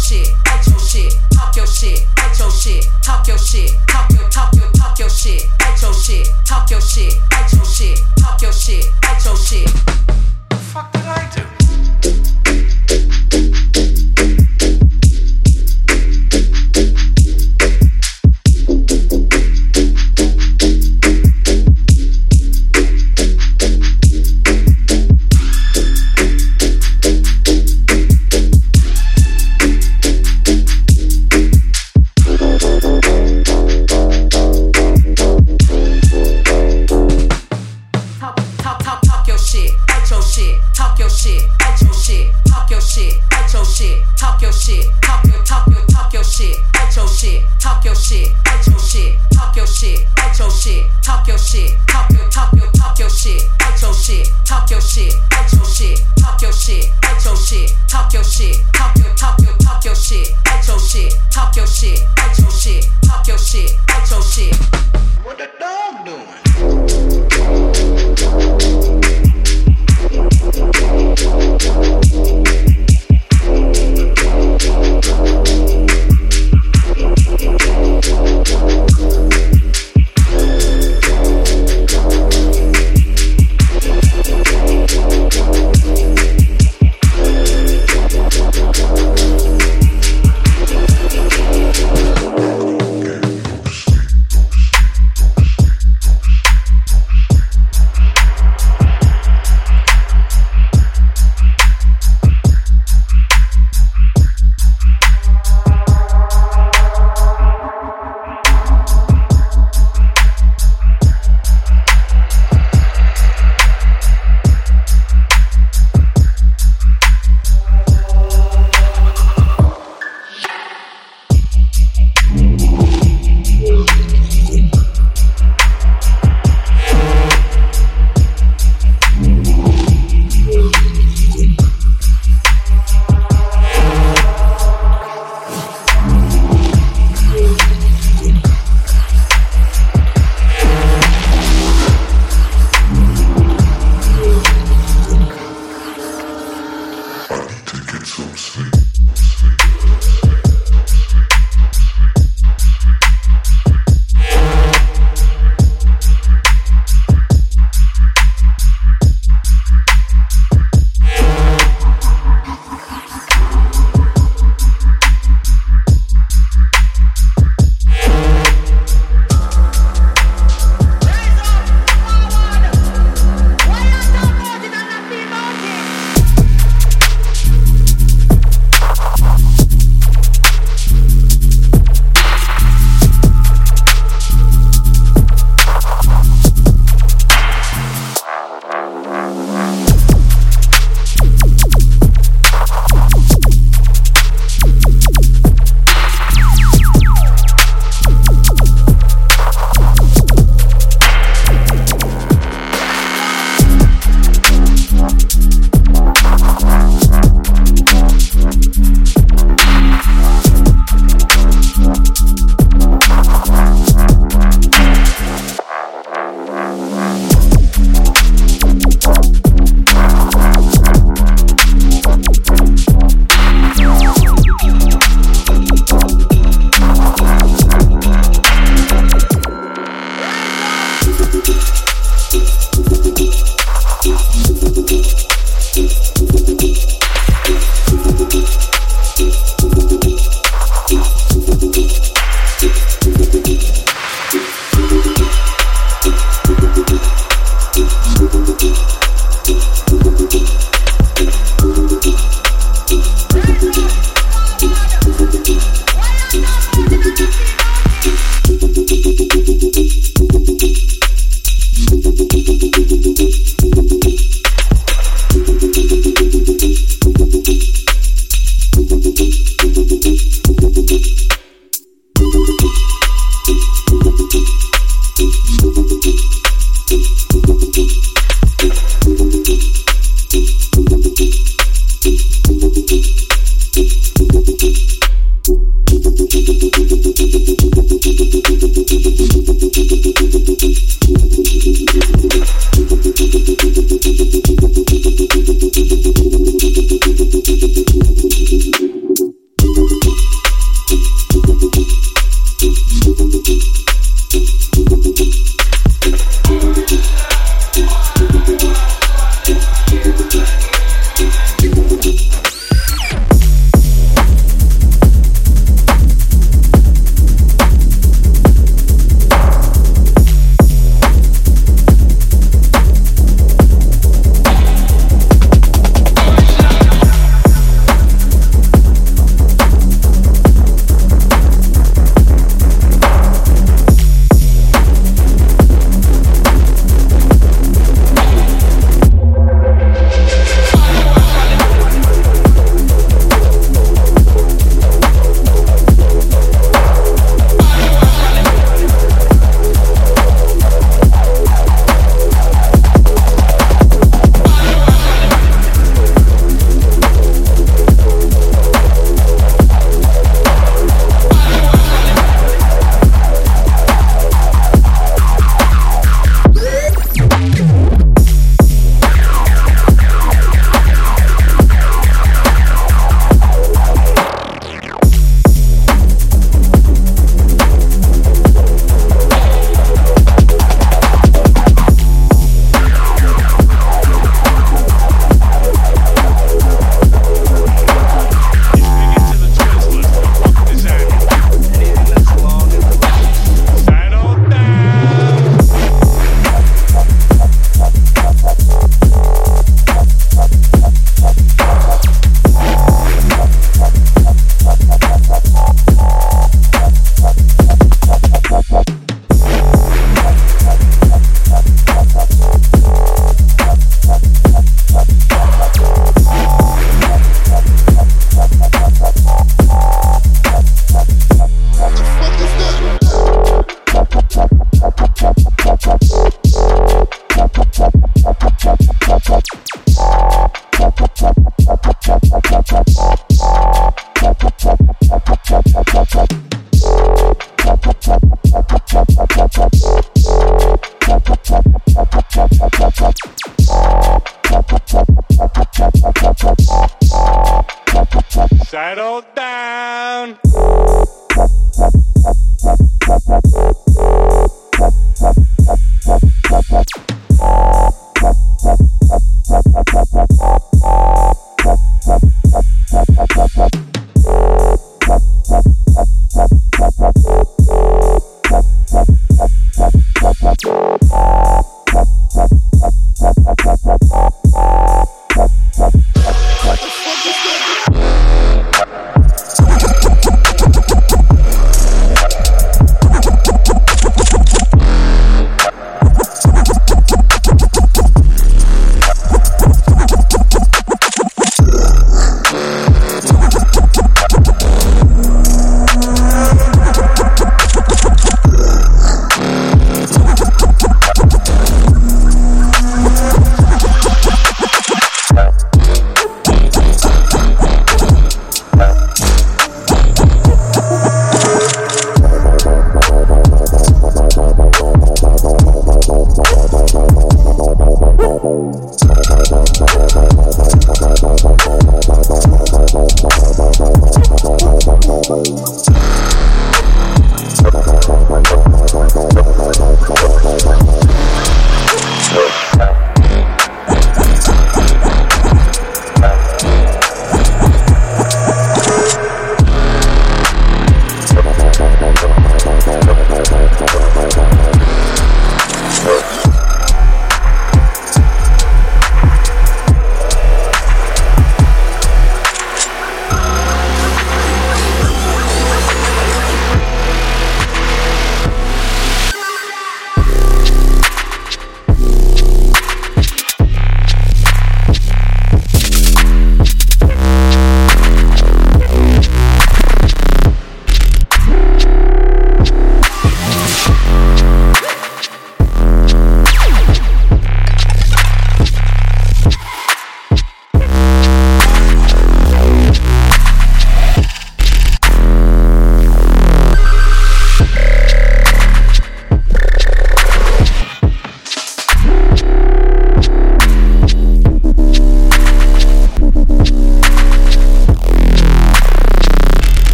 shit, shit, talk your shit,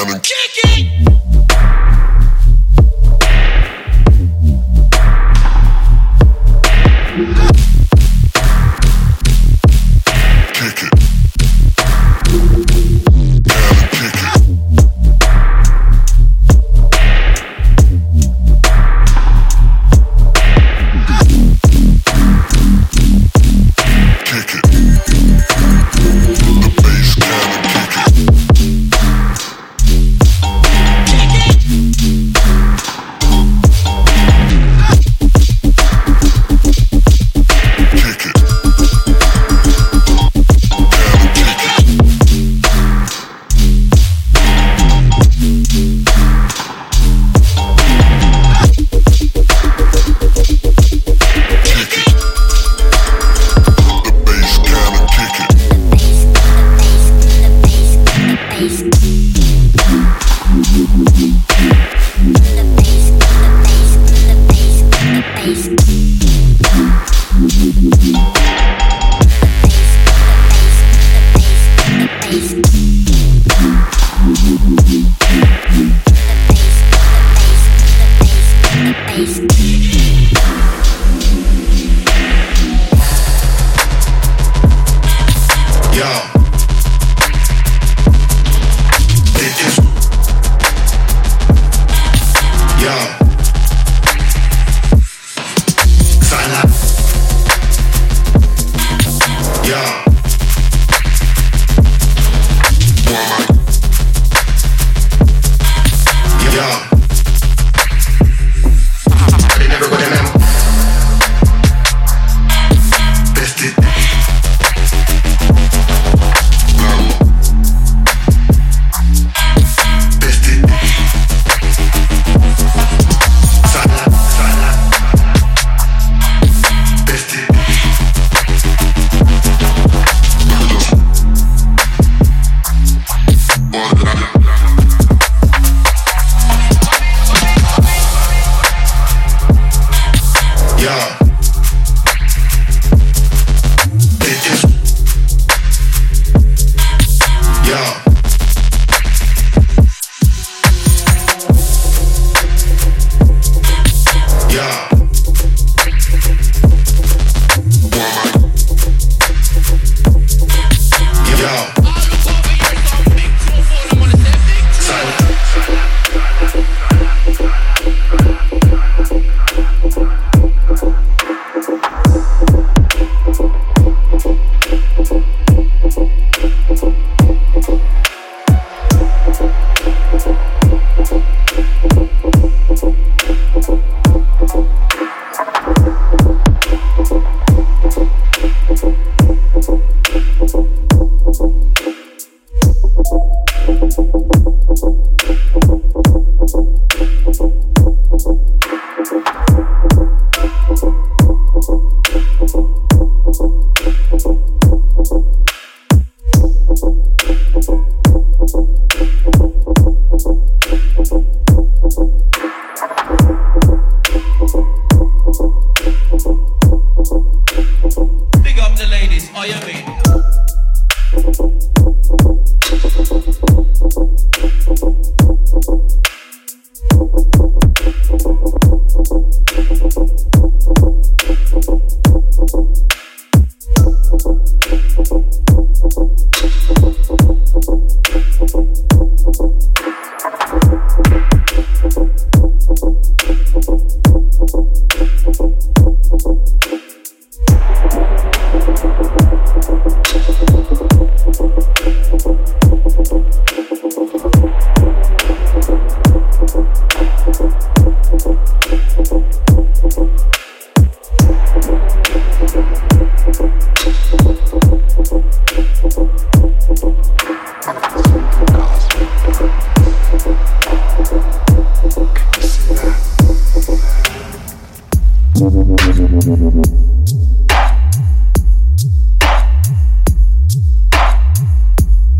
Cannon. Kick it!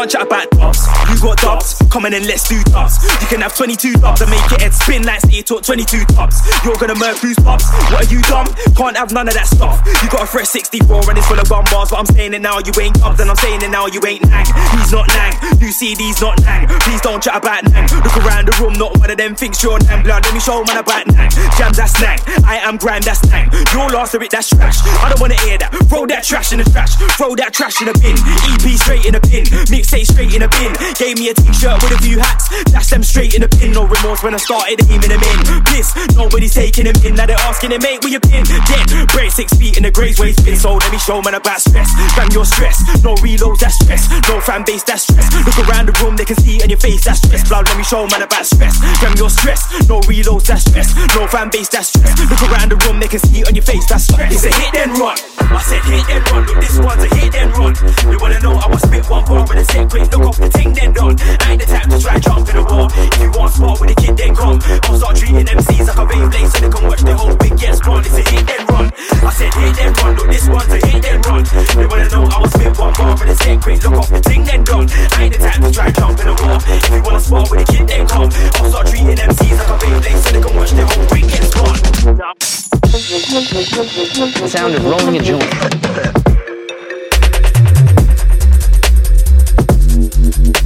can't chat about dubs. You got dubs, come in and let's do dubs. You can have 22 dubs and make your head spin like you took 22 dubs. You're gonna murk who's pops. What are you dumb? Can't have none of that stuff. You got a fresh 64 and it's full of gun bars, but I'm saying it now, you ain't dubs, and I'm saying it now, you ain't nang. He's not nang, new CD's not nang. Please don't chat about nang. Look around the room, not one of them thinks you're nang. Blood, let me show man about nang. Jammz, that's nang. I am grand, that's nang. Your last it, that's trash. I don't wanna hear that. Throw that trash in the trash. Throw that trash in the bin. EP straight in the bin. Mixtape straight in the bin. Gave me a t-shirt with a few hats. Dash them straight in the pin. No remorse when I started aiming them in. Piss, nobody's taking him in. Now they're asking him, mate, where you been? Dead. Break six feet in the where he's been. So let me show man about stress. Fam, your stress. No reloads, that's stress. No fan base, that's stress. Look around the room, they can see on your face, that's stress. Blood, let me show man about stress. Fam, your stress. No reloads, that's stress. No fan base, that's stress. Look around the room, they can see on your face, that's stress. It's a hit and run. I said hit and run. Look, this one's a hit and run. You wanna know I was spit one bar with a set quick. Look off the ting then done. I ain't type to try jump to the wall. If you want sport with a kid, then come. I'll start treating MCs like a rain blade so they can watch their whole big ass run. It's a hit then run. I said hit then run. Look, this one's a hit then run. They wanna know I was spit one bar for the set quick. Look off the thing then done. I ain't the type to try jump in the wall. If you want sport with a kid, then come. I'll start treating MCs like a rain blade so they can watch their whole big ass run. Sound of rolling a joint.